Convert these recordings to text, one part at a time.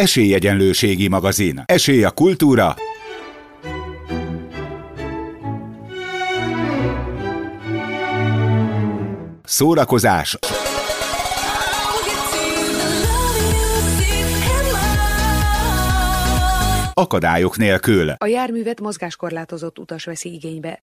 Esélyegyenlőségi magazin. Esély a kultúra. Szórakozás. Akadályok nélkül. A járművet mozgáskorlátozott utas veszi igénybe.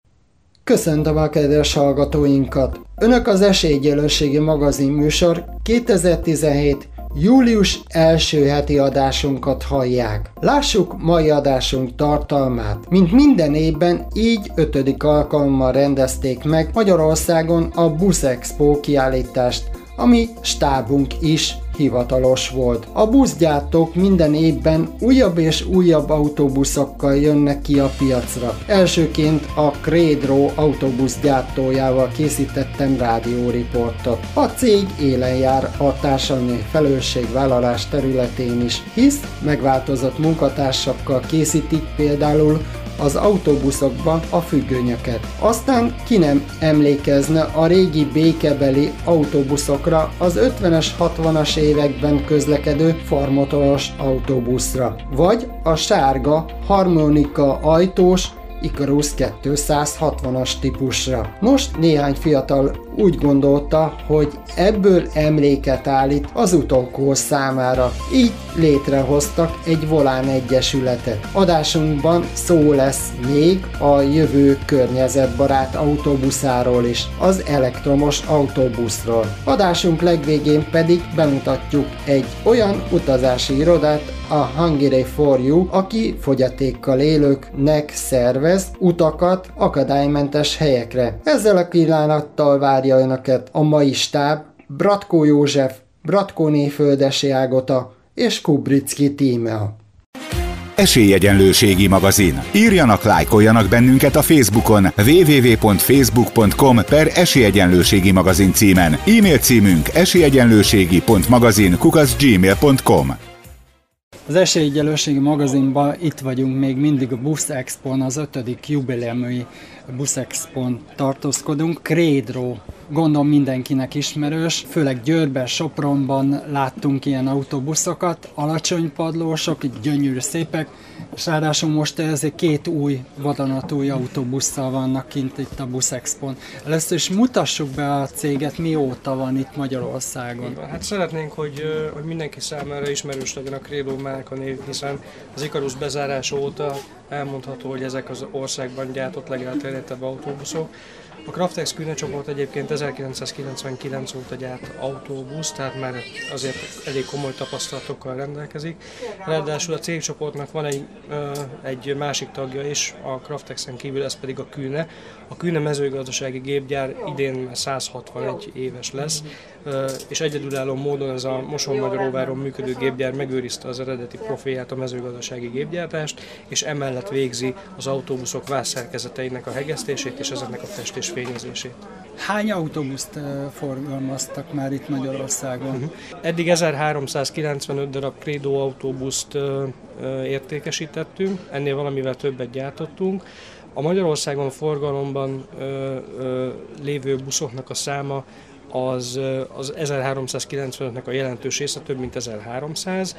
Köszöntöm a kedves hallgatóinkat! Önök az Esélyegyelőségi magazin műsor 2017 július első heti adásunkat hallják. Lássuk mai adásunk tartalmát. Mint minden évben, így ötödik alkalommal rendezték meg Magyarországon a Busz Expo kiállítást, ami stábunk is hivatalos volt. A buszgyártók minden évben újabb és újabb autóbuszokkal jönnek ki a piacra. Elsőként a Credro autóbuszgyártójával készítettem rádióriportot. A cég élen jár a társadalmi felelősségvállalás területén is, hisz megváltozott munkatársakkal készítik például az autóbuszokba a függönyöket. Aztán ki nem emlékezne a régi békebeli autóbuszokra, az 50-es, 60-as években közlekedő farmotoros autóbuszra, vagy a sárga harmonika ajtós Icarus 260-as típusra. Most néhány fiatal úgy gondolta, hogy ebből emléket állít az utókor számára. Így létrehoztak egy volán egyesületet. Adásunkban szó lesz még a jövő környezetbarát autóbuszáról is, az elektromos autóbuszról. Adásunk legvégén pedig bemutatjuk egy olyan utazási irodát, a Hungary for You, aki fogyatékkal élőknek szervez utakat akadálymentes helyekre. Ezzel a kínálattal várja önöket a mai stáb Bratkó József, Bratkó Néföldesi Ágota és Kubricki Tímea. Esélyegyenlőségi magazin. Írjanak, lájkoljanak bennünket a Facebookon www.facebook.com per Esélyegyenlőségi magazin címen. E-mail címünk esélyegyenlőségi.magazin kukaszgmail.com az Esélyegyelőségi magazinban itt vagyunk még mindig a Busz Expon, az ötödik jubileumi Busz Expon tartózkodunk. Krédro, gondolom mindenkinek ismerős, főleg Győrben, Sopronban láttunk ilyen autóbuszokat, alacsony padlósok, gyönyörű szépek, és ráadásul most ezért két új vadonatúj autóbusszal vannak kint itt a Busz Expon. Először is mutassuk be a céget, mióta van itt Magyarországon. Hát szeretnénk, hogy, hogy mindenki számára ismerős legyen a Credo márka név, hiszen az Icarus bezárása óta elmondható, hogy ezek az országban gyártott legelterjedtebb autóbuszok. A Craftex Kühne csoport egyébként 1999 óta gyárt autóbusz, tehát már azért elég komoly tapasztalatokkal rendelkezik. Ráadásul a cégcsoportnak van egy, egy másik tagja is, a Craftexen kívül, ez pedig a Kühne. A Kühne mezőgazdasági gépgyár idén 161 éves lesz, és egyedülálló módon ez a Moson-Magyaróváron működő gépgyár megőrizte az eredeti profilját, a mezőgazdasági gépgyártást, és emellett végzi az autóbuszok vászszerkezeteinek a hegesztését és ezeknek a festés fényezését. Hány autóbuszt forgalmaztak már itt Magyarországon? Uh-huh. Eddig 1395 darab Credo autóbuszt értékesítettünk, ennél valamivel többet gyártottunk. A Magyarországon forgalomban lévő buszoknak a száma az, az 1395-nek a jelentős része, több mint 1300.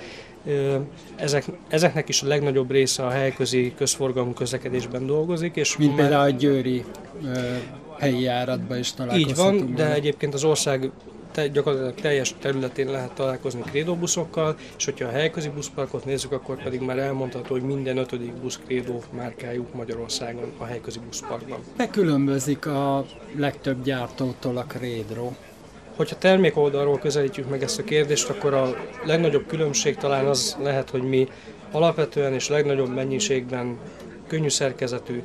Ezek, ezeknek is a legnagyobb része a helyközi közforgalmú közlekedésben dolgozik. És mint például a Győri helyi járatban is találkozhatunk. Így van, de egyébként az ország te, gyakorlatilag teljes területén lehet találkozni krédóbuszokkal, és hogyha a helyközi buszparkot nézzük, akkor pedig már elmondható, hogy minden ötödik busz krédó márkájú Magyarországon a helyközi buszparkban. Megkülönbözik a legtöbb gyártótól a krédró? Hogyha termék oldalról közelítjük meg ezt a kérdést, akkor a legnagyobb különbség talán az lehet, hogy mi alapvetően és legnagyobb mennyiségben könnyű szerkezetű,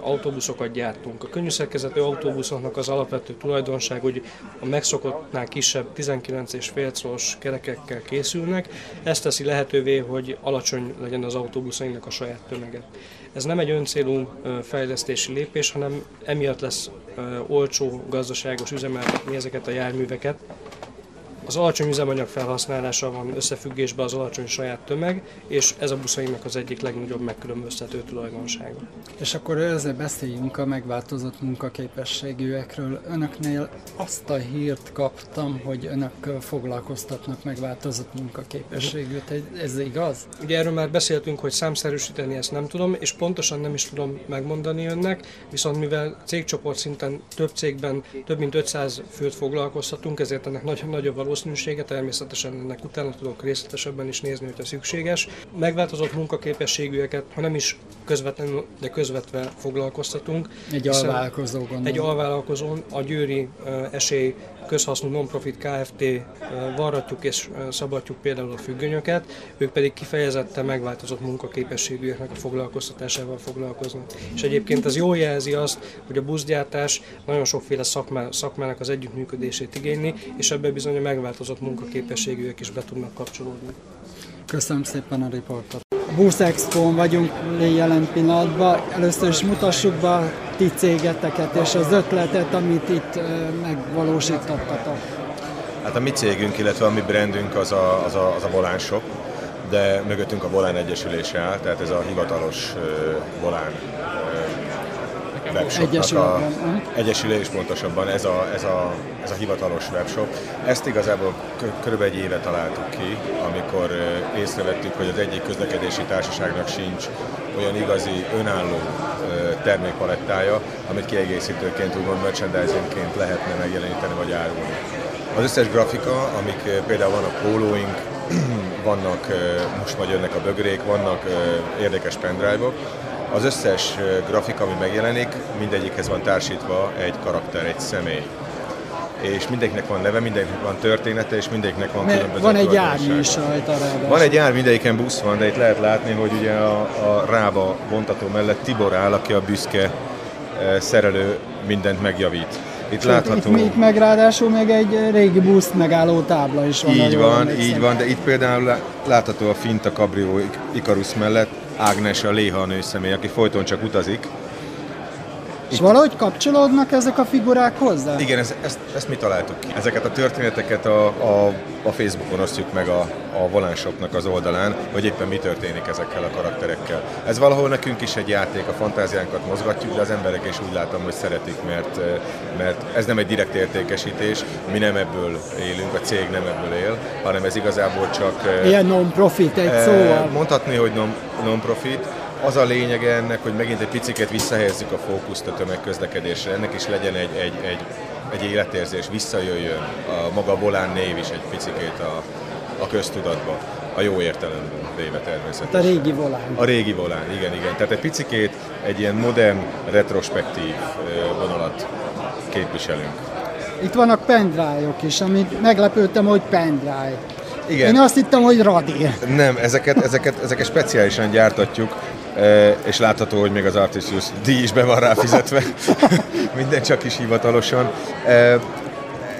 autóbuszokat gyártunk. A könnyű szerkezetű autóbuszoknak az alapvető tulajdonság, hogy a megszokottnál kisebb 19,5 szoros kerekekkel készülnek. Ez teszi lehetővé, hogy alacsony legyen az autóbuszainknak a saját tömege. Ez nem egy öncélú fejlesztési lépés, hanem emiatt lesz olcsó, gazdaságos üzemeltetni ezeket a járműveket, Az alacsony üzemanyag felhasználása van összefüggésben az alacsony saját tömeg, és ez a buszainknak az egyik legnagyobb megkülönböztető tulajdonsága. És akkor ezzel beszéljünk a megváltozott munkaképességűekről. Önöknél azt a hírt kaptam, hogy önök foglalkoztatnak megváltozott munkaképességűt. Ez igaz? Ugye erről már beszéltünk, hogy számszerűsíteni ezt nem tudom, és pontosan nem is tudom megmondani önnek, viszont mivel cégcsoport szinten több cégben több mint 500 főt foglalkoztatunk, ezért ennek nagy, nagyobb valószínűsége, természetesen ennek utána tudok részletesebben is nézni, hogyha szükséges. Megváltozott munkaképességűeket, ha nem is közvetlenül, de közvetve foglalkoztatunk. Egy alvállalkozó gondolom. Egy alvállalkozón a Győri esély közhasznú non-profit Kft. varratjuk és szabadjuk például a függönyöket, ők pedig kifejezetten megváltozott munkaképességűeknek a foglalkoztatásával foglalkoznak. És egyébként ez jól jelzi azt, hogy a buszgyártás nagyon sokféle szakmá, szakmának az együttműködését igényli, és ebbe bizony a megváltozott munkaképességűek is be tudnak kapcsolódni. Köszönöm szépen a riportot. Busz Expo-n vagyunk jelen pillanatban. Először is mutassuk be a ti cégeteket és az ötletet, amit itt megvalósítottatok. Hát a mi cégünk, illetve a mi brandünk az a, az a, az a Volán Shop, de mögöttünk a Volán Egyesülése áll, tehát ez a hivatalos Volán webshopnak a egyesülés pontosabban, ez a, ez, a, ez a hivatalos webshop. Ezt igazából kb. egy éve találtuk ki, amikor észrevettük, hogy az egyik közlekedési társaságnak sincs olyan igazi önálló termékpalettája, amit kiegészítőként, úgymond merchandisingként lehetne megjeleníteni vagy árulni. Az összes grafika, amik például vannak pólóink, vannak, most majd jönnek a bögrék, vannak érdekes pendrive-ok, az összes grafika, ami megjelenik, mindegyikhez van társítva egy karakter, egy személy. És mindenkinek van neve, mindenkinek van története, és mindenkinek van különböző Van egy jármű is rajta ráadásul. Van egy jármű, mindegyiken busz van, de itt lehet látni, hogy ugye a, a Rába vontató mellett Tibor áll, aki a büszke szerelő mindent megjavít. Itt Sőt, látható... Itt, itt meg ráadásul még egy régi busz megálló tábla is van. Így van, így van, de itt például látható a Finta Cabrio Icarus mellett, Ágnes a Léha nőszemély, aki folyton csak utazik. És valahogy kapcsolódnak ezek a figurák hozzá? Igen, ez, ezt, ezt mi találtuk ki. Ezeket a történeteket a, a, a Facebookon osztjuk meg a, a Volánsoknak az oldalán, hogy éppen mi történik ezekkel a karakterekkel. Ez valahol nekünk is egy játék, a fantáziánkat mozgatjuk, de az emberek is úgy látom, hogy szeretik, mert, mert ez nem egy direkt értékesítés, mi nem ebből élünk, a cég nem ebből él, hanem ez igazából csak... Ilyen non-profit egy szóval. Mondhatni, hogy non-profit, az a lényege ennek, hogy megint egy picit visszahelyezzük a fókuszt a tömegközlekedésre, ennek is legyen egy, egy, egy, egy életérzés, visszajöjjön a maga Volán név is egy picit a, a köztudatba, a jó értelemben véve természetesen. A régi volán. A régi volán, igen, igen. Tehát egy picikét egy ilyen modern, retrospektív vonalat képviselünk. Itt vannak pendrive-ok is, amit meglepődtem, hogy pendrive. Igen. Én azt hittem, hogy radír. Nem, ezeket, ezeket, ezeket speciálisan gyártatjuk, és látható, hogy még az Artisius díj is be van rá fizetve, minden csak is hivatalosan.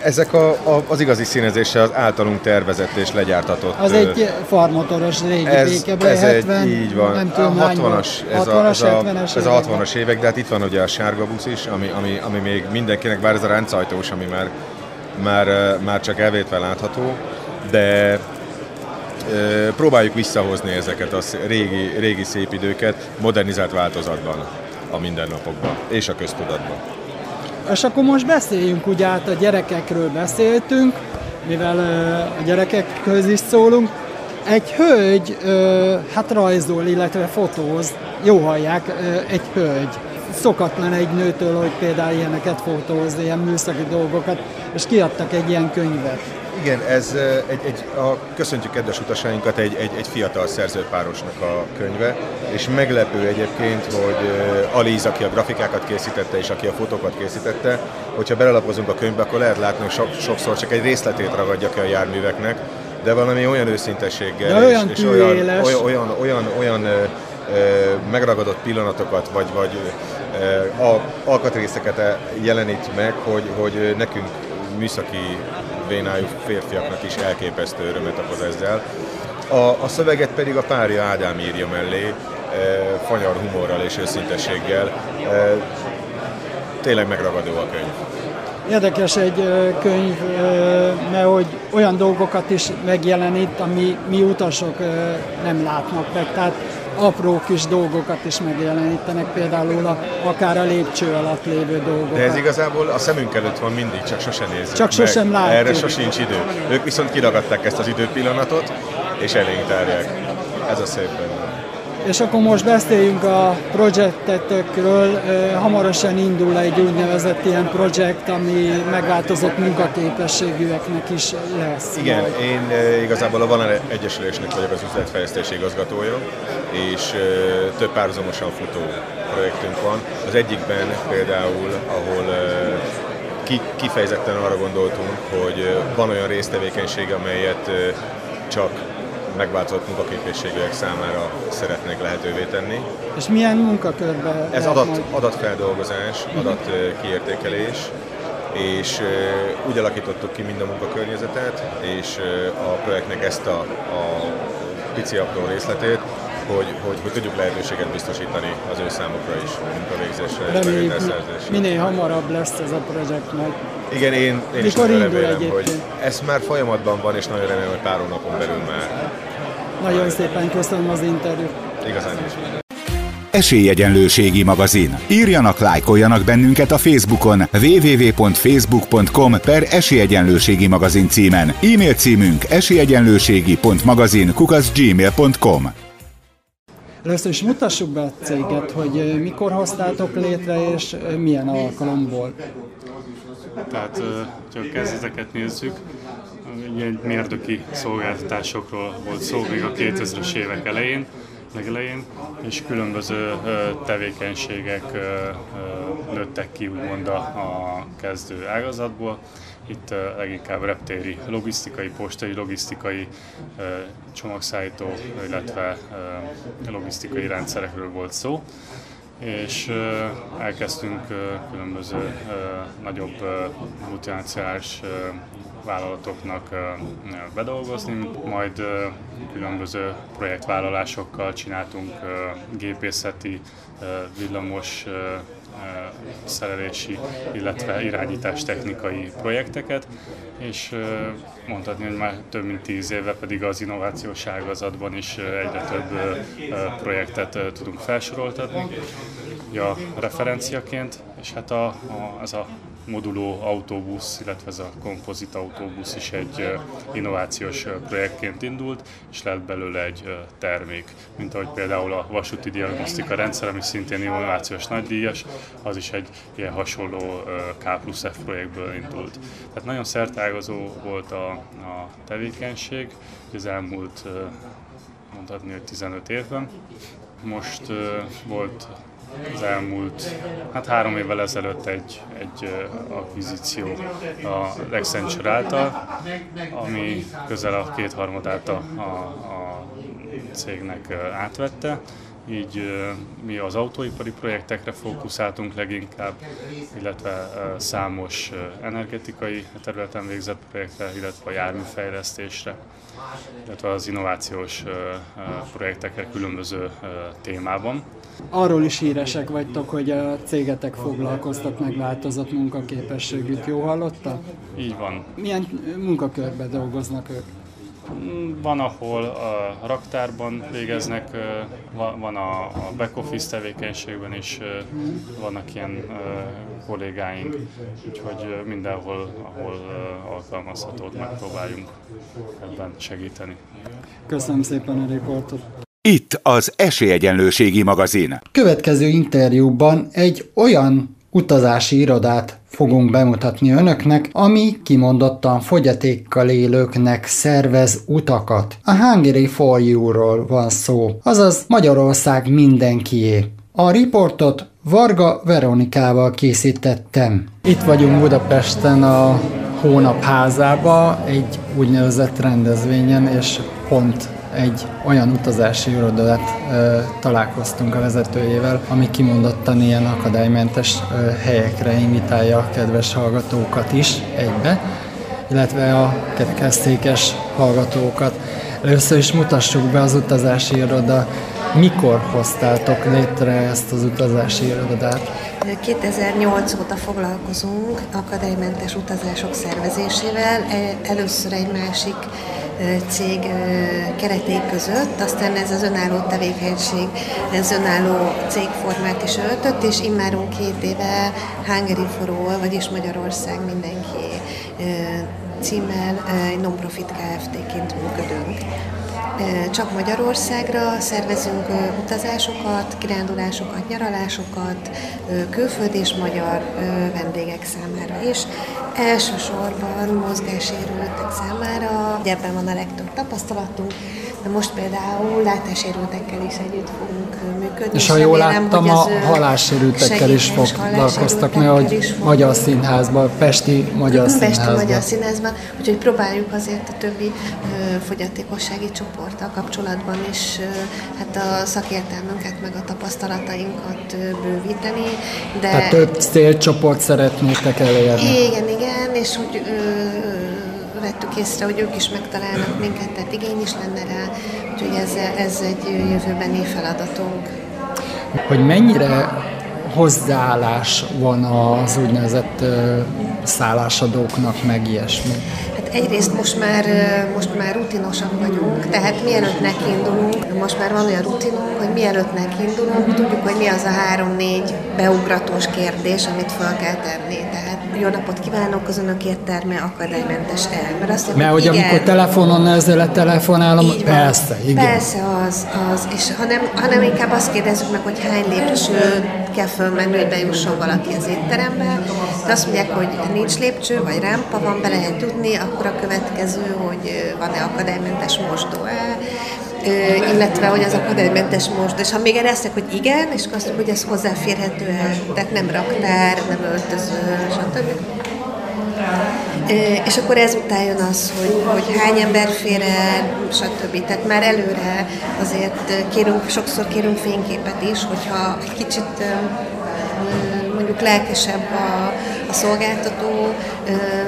Ezek a, a, az igazi színezése az általunk tervezett és legyártatott. Az egy farmotoros régi ez, békebe, ez 70, egy, így van, nem tudom, a 60-as, ez, 60 a, ez, a, ez a 60-as évek, de hát itt van ugye a sárga busz is, ami, ami, ami még mindenkinek, bár ez a ráncajtós, ami már, már, már csak elvétve látható, de próbáljuk visszahozni ezeket a régi, régi szép időket modernizált változatban a mindennapokban és a köztudatban. És akkor most beszéljünk, ugye át a gyerekekről beszéltünk, mivel a gyerekekhez is szólunk. Egy hölgy hát rajzol, illetve fotóz, jó hallják, egy hölgy. Szokatlan egy nőtől, hogy például ilyeneket fotóz, ilyen műszaki dolgokat, és kiadtak egy ilyen könyvet. Igen, ez egy, egy, a, köszöntjük kedves utasainkat, egy, egy, egy fiatal szerzőpárosnak a könyve, és meglepő egyébként, hogy Aliz, aki a grafikákat készítette, és aki a fotókat készítette, hogyha belelapozunk a könyvbe, akkor lehet látni, hogy so, sokszor csak egy részletét ragadja ki a járműveknek, de valami olyan őszintességgel, de olyan és, és olyan, olyan, olyan, olyan, olyan megragadott pillanatokat, vagy, vagy ö, alkatrészeket jelenít meg, hogy, hogy nekünk műszaki vénájú férfiaknak is elképesztő örömet okoz ezzel. A, a szöveget pedig a párja Ádám írja mellé, e, fanyar humorral és őszintességgel. E, tényleg megragadó a könyv. Érdekes egy könyv, mert hogy olyan dolgokat is megjelenít, ami mi utasok nem látnak meg. Tehát apró kis dolgokat is megjelenítenek, például a, akár a lépcső alatt lévő dolgokat. De ez igazából a szemünk előtt van mindig, csak sosem nézzük Csak sosem meg. látjuk. Erre sosincs idő. Ők viszont kiragadták ezt az időpillanatot, és elénk tárják. Ez a szép benne. És akkor most beszéljünk a projektetekről. Hamarosan indul egy úgynevezett ilyen projekt, ami megváltozott munkaképességűeknek is lesz. Igen, majd. én igazából a Valer Egyesülésnek vagyok az üzletfejlesztési igazgatója, és több párhuzamosan futó projektünk van. Az egyikben például, ahol ki, kifejezetten arra gondoltunk, hogy van olyan résztevékenység, amelyet csak megváltozott munkaképességűek számára szeretnék lehetővé tenni. És milyen munkakörben? Ez adat, majd? adatfeldolgozás, adatkiértékelés, és úgy alakítottuk ki mind a munkakörnyezetet, és a projektnek ezt a, a pici apró részletét, hogy, hogy, hogy tudjuk lehetőséget biztosítani az ő számukra is munkavégzésre és bevételszerzésre. minél hamarabb lesz ez a projekt majd. Igen, én, én is nagyon remélem, egyébként? hogy ez már folyamatban van, és nagyon remélem, hogy pár hónapon belül már Nagyon szépen köszönöm az interjút. igazán is. Esélyegyenlőségi magazin. Írjanak, lájkoljanak bennünket a Facebookon www.facebook.com per esélyegyenlőségi magazin címen. E-mail címünk esélyegyenlőségi.magazin kukaszgmail.com Először is mutassuk be a céget, hogy mikor hoztátok létre és milyen alkalomból. Tehát, ha a kezdeteket nézzük, egy mérdöki szolgáltatásokról volt szó még a 2000-es évek elején, legelején, és különböző tevékenységek nőttek ki úgymond a, a kezdő ágazatból. Itt leginkább reptéri logisztikai, postai logisztikai csomagszállító, illetve logisztikai rendszerekről volt szó és elkezdtünk különböző nagyobb multinacionális vállalatoknak bedolgozni, majd különböző projektvállalásokkal csináltunk gépészeti, villamos szerelési, illetve irányítás technikai projekteket, és mondhatni, hogy már több mint tíz éve pedig az innovációs ágazatban is egyre több projektet tudunk felsoroltatni. Ja, referenciaként, és hát a, a, ez a moduló autóbusz, illetve ez a kompozit autóbusz is egy innovációs projektként indult, és lett belőle egy termék, mint ahogy például a vasúti diagnosztika rendszer, ami szintén innovációs nagydíjas, az is egy ilyen hasonló K plusz F projektből indult. Tehát nagyon szertágazó volt a, a tevékenység az elmúlt mondhatni, hogy 15 évben. Most volt az elmúlt, hát három évvel ezelőtt egy, egy akvizíció a Accenture által, ami közel a kétharmadát a, a, a cégnek átvette. Így mi az autóipari projektekre fókuszáltunk leginkább, illetve számos energetikai területen végzett projektre, illetve a járműfejlesztésre, illetve az innovációs projektekre különböző témában. Arról is híresek vagytok, hogy a cégetek foglalkoztat megváltozott munkaképességük. Jó hallotta? Így van. Milyen munkakörben dolgoznak ők? Van, ahol a raktárban végeznek, van a back office tevékenységben is, vannak ilyen kollégáink, úgyhogy mindenhol, ahol alkalmazhatót megpróbáljunk ebben segíteni. Köszönöm szépen a riportot. Itt az Esélyegyenlőségi magazin. Következő interjúban egy olyan utazási irodát fogunk bemutatni önöknek, ami kimondottan fogyatékkal élőknek szervez utakat. A Hungary for You-ról van szó, azaz Magyarország mindenkié. A riportot Varga Veronikával készítettem. Itt vagyunk Budapesten a Hónap házába, egy úgynevezett rendezvényen, és pont egy olyan utazási irodát találkoztunk a vezetőjével, ami kimondottan ilyen akadálymentes helyekre invitálja a kedves hallgatókat is egybe, illetve a kerekesszékes hallgatókat. Először is mutassuk be az utazási iroda, mikor hoztátok létre ezt az utazási irodát? 2008 óta foglalkozunk akadálymentes utazások szervezésével. E, először egy másik cég keretei között, aztán ez az önálló tevékenység, ez önálló cégformát is öltött, és immáron két éve Hungary for All, vagyis Magyarország mindenki címmel egy non-profit Kft-ként működünk. Csak Magyarországra szervezünk utazásokat, kirándulásokat, nyaralásokat, külföldi és magyar vendégek számára is. Elsősorban mozgássérültek számára, ebben van a legtöbb tapasztalatunk, de most például látássérültekkel is együtt fogunk működni. És ha jól láttam, a halássérültekkel is foglalkoztak, mert hogy Magyar Színházban, Pesti Magyar Színházban. Pesti Magyar Színházban, úgyhogy próbáljuk azért a többi fogyatékossági csoporttal kapcsolatban is hát a szakértelmünket, meg a tapasztalatainkat bővíteni. De Tehát több célcsoport szeretnétek elérni. Igen, igen, és úgy vettük észre, hogy ők is megtalálnak minket, tehát igény is lenne rá, úgyhogy ez, ez egy jövőbeni feladatunk. Hogy mennyire hozzáállás van az úgynevezett szállásadóknak, meg ilyesmi? egyrészt most már, most már rutinosak vagyunk, tehát mielőtt nekiindulunk, most már van olyan rutinunk, hogy mielőtt nekiindulunk, tudjuk, hogy mi az a három-négy beugratos kérdés, amit fel kell tenni. Tehát jó napot kívánok, az önök étterme akadálymentes el. Mert, azt Mert hogy amikor telefonon ezzel a telefonálom, persze, igen. Persze az, az, és hanem, hanem inkább azt kérdezzük meg, hogy hány lépcső kell fölmenni, hogy bejusson valaki az étterembe. De azt mondják, hogy nincs lépcső, vagy rámpa van, be lehet jutni, akkor a következő, hogy van-e akadálymentes mosdó-e, illetve hogy az akadálymentes most. És ha még erre ezt hogy igen, és azt mondjuk, hogy ez hozzáférhető tehát nem raktár, nem öltöző, stb. És akkor ezután jön az, hogy, hogy hány ember fér el, stb. Tehát már előre azért kérünk, sokszor kérünk fényképet is, hogyha egy kicsit mondjuk lelkesebb a, a szolgáltató,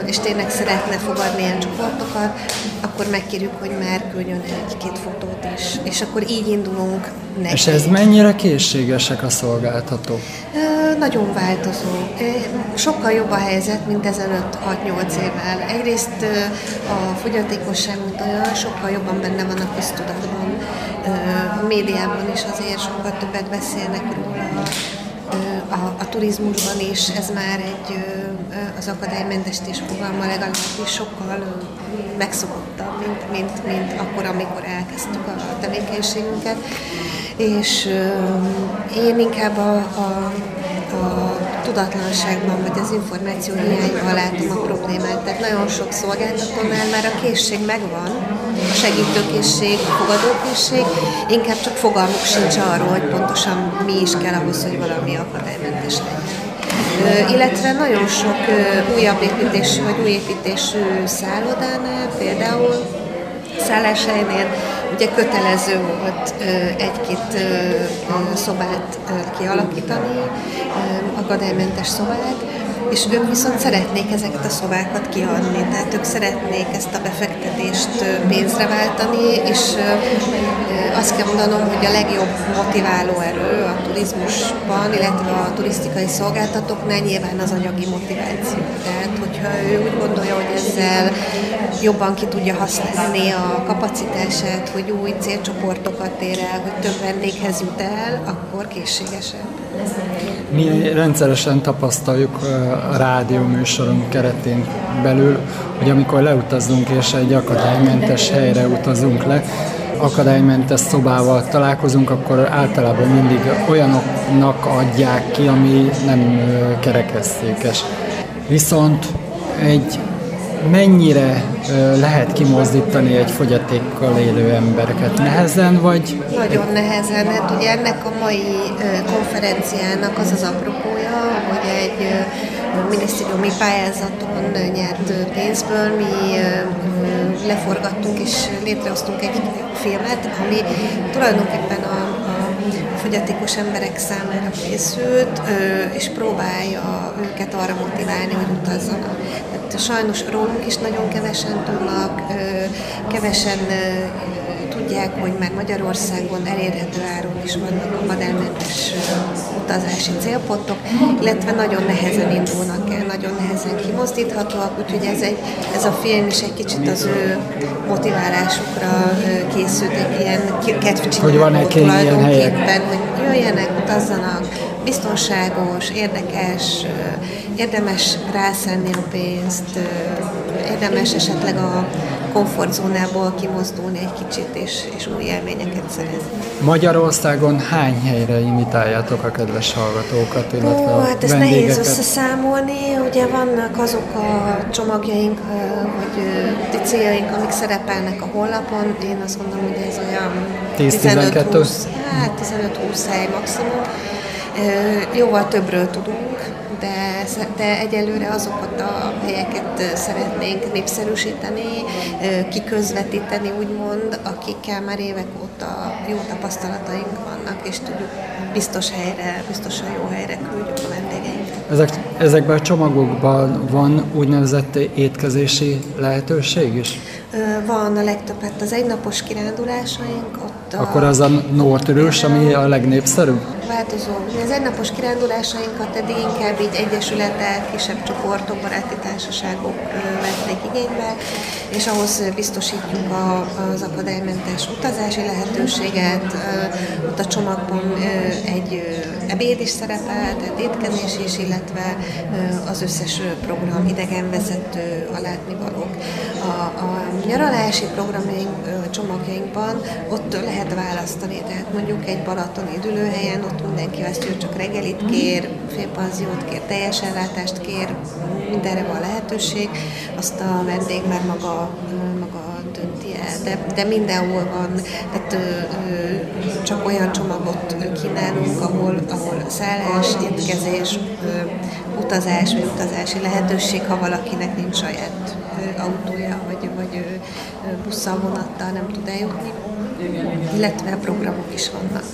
és tényleg szeretne fogadni ilyen csoportokat, akkor megkérjük, hogy már küldjön egy-két fotót is. És akkor így indulunk neki. És ez mennyire készségesek a szolgáltatók? Nagyon változó. Sokkal jobb a helyzet, mint ezelőtt 6-8 évvel. Egyrészt a fogyatékosság, mint olyan, sokkal jobban benne van a köztudatban. A médiában is azért sokkal többet beszélnek róla a, a turizmusban is ez már egy az akadálymentesítés fogalma legalábbis sokkal megszokottabb, mint, mint, mint akkor, amikor elkezdtük a tevékenységünket. És én inkább a, a, a tudatlanságban, vagy az információ hiányban látom a problémát. Tehát nagyon sok szolgáltatónál már a készség megvan, a segítőkészség, a fogadókészség, inkább csak fogalmuk sincs arról, hogy pontosan mi is kell ahhoz, hogy valami akadálymentes legyen. Illetve nagyon sok újabb építésű vagy új építésű szállodánál, például szálláshelynél ugye kötelező volt egy-két szobát kialakítani, akadálymentes szobát, és ők viszont szeretnék ezeket a szobákat kiadni, tehát ők szeretnék ezt a befektetést pénzre váltani, és azt kell mondanom, hogy a legjobb motiváló erő a turizmusban, illetve a turisztikai szolgáltatóknál nyilván az anyagi motiváció. Tehát, hogyha ő úgy gondolja, hogy ezzel jobban ki tudja használni a kapacitását, hogy új célcsoportokat ér el, hogy több vendéghez jut el, akkor készségesebb. Mi rendszeresen tapasztaljuk a rádió műsorunk keretén belül, hogy amikor leutazunk és egy akadálymentes helyre utazunk le, akadálymentes szobával találkozunk, akkor általában mindig olyanoknak adják ki, ami nem kerekesszékes. Viszont egy mennyire lehet kimozdítani egy fogyatékkal élő embereket? Nehezen vagy? Nagyon nehezen. Hát ugye ennek a mai konferenciának az az apropója, hogy egy minisztériumi pályázaton nyert pénzből mi leforgattunk és létrehoztunk egy filmet, ami tulajdonképpen a, a fogyatékos emberek számára készült, és próbálja őket arra motiválni, hogy utazzanak. Tehát sajnos rólunk is nagyon kevesen tudnak, kevesen tudják, hogy már Magyarországon elérhető áron is vannak akadálymentes utazási célpontok, illetve nagyon nehezen indulnak el, nagyon nehezen kimozdíthatóak, úgyhogy ez, egy, ez a film is egy kicsit az ő motiválásukra készült, egy ilyen kedvcsináló tulajdonképpen, hogy jöjjenek, utazzanak, biztonságos, érdekes, érdemes rászenni a pénzt, érdemes esetleg a komfortzónából kimozdulni egy kicsit, és, és új élményeket szerezni. Magyarországon hány helyre imitáljátok a kedves hallgatókat, illetve Ó, hát ezt nehéz összeszámolni. Ugye vannak azok a csomagjaink, vagy céljaink, amik szerepelnek a honlapon. Én azt gondolom, hogy ez olyan 10-12? Hát 15-20 hely maximum. Jóval többről tudunk, de, de egyelőre azokat a helyeket szeretnénk népszerűsíteni, kiközvetíteni, úgymond, akikkel már évek óta jó tapasztalataink vannak, és tudjuk biztos helyre, biztosan jó helyre küldjük a vendégeinket. Ezek, ezekben a csomagokban van úgynevezett étkezési lehetőség is? Van a legtöbb, hát az egynapos kirándulásaink, ott Akkor az a Nórtörős, ami a legnépszerűbb? Változó. Az egynapos kirándulásainkat eddig inkább így egyesületek, kisebb csoportok, baráti társaságok vették igénybe, és ahhoz biztosítjuk a, az akadálymentes utazási lehetőséget. Ott a csomagban egy ebéd is szerepel, tehát étkezés is, illetve az összes program, idegenvezető, a látnivalók. A, a nyaralási programjaink, csomagjainkban ott lehet választani, tehát mondjuk egy balatoni üdülőhelyen ott mindenki azt, hogy csak reggelit kér, félpanziót kér, teljes ellátást kér, mindenre van lehetőség, azt a vendég már maga, maga dönti el, de, de mindenhol van, tehát ö, ö, csak olyan csomagot kínálunk, ahol, ahol szállás, étkezés, ö, utazás vagy utazási lehetőség, ha valakinek nincs saját autója, vagy, vagy busszal, vonattal nem tud eljutni, illetve programok is vannak.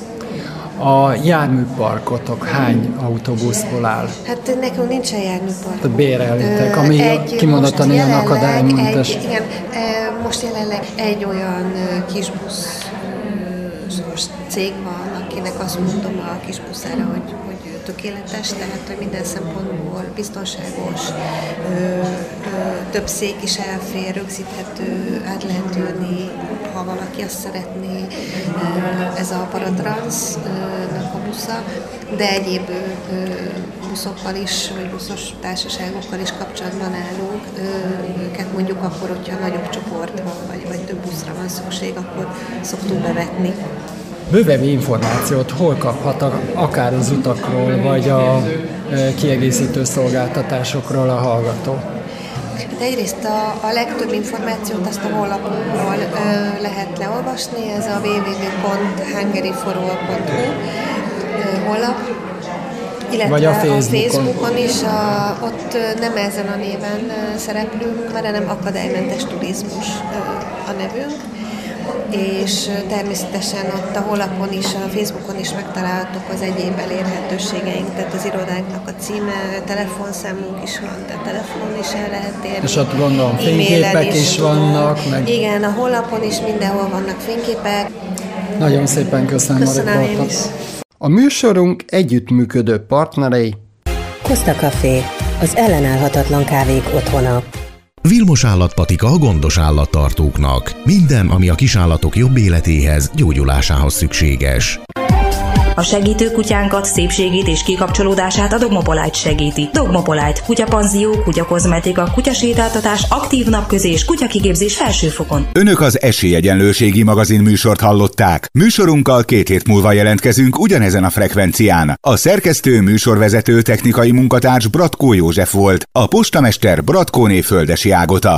A járműparkotok hány autóbuszból áll? Hát nekünk nincsen járműpark. Tehát bérelitek, ami egy, kimondottan ilyen akadálymentes. Egy, igen, most jelenleg egy olyan kisbusz cég van, akinek azt mondom a kisbuszára, hogy, hogy tökéletes, tehát hogy minden szempontból biztonságos, több szék is elfér, rögzíthető, át lehet ülni, ha valaki azt szeretné, ez a paratransznak a busza, de egyéb buszokkal is, vagy buszos társaságokkal is kapcsolatban állunk. Őket mondjuk akkor, hogyha nagyobb csoport van, vagy, vagy több buszra van szükség, akkor szoktunk bevetni. Bővebbi információt hol kaphat akár az utakról, vagy a kiegészítő szolgáltatásokról a hallgató? Hát egyrészt a, a legtöbb információt azt a honlapunkról ö, lehet leolvasni, ez a www.hungaryforall.hu honlap, illetve Vagy a Facebookon, a Facebookon. Is, a, ott nem ezen a néven szereplünk, mert nem akadálymentes turizmus a nevünk, és természetesen ott a honlapon is, a Facebookon is megtalálhatók az egyéb elérhetőségeink, tehát az irodánknak a címe, telefonszámunk is van, tehát telefonon is el lehet érni. És ott gondolom fényképek is, is vannak. Meg... Igen, a honlapon is mindenhol vannak fényképek. Nagyon szépen köszönöm, Köszönöm én is. A műsorunk együttműködő partnerei Costa Café, az ellenállhatatlan kávék otthona. Vilmos állatpatika a gondos állattartóknak. Minden, ami a kisállatok jobb életéhez, gyógyulásához szükséges. A segítő kutyánkat, szépségét és kikapcsolódását a Dogmopolite segíti. Dogmopolite, kutyapanzió, kutyakozmetika, kutyasétáltatás, aktív napközés, kutyakigépzés felsőfokon. Önök az Esélyegyenlőségi magazin műsort hallották. Műsorunkkal két hét múlva jelentkezünk ugyanezen a frekvencián. A szerkesztő műsorvezető technikai munkatárs Bratkó József volt, a postamester Bratkóné Földesi Ágota.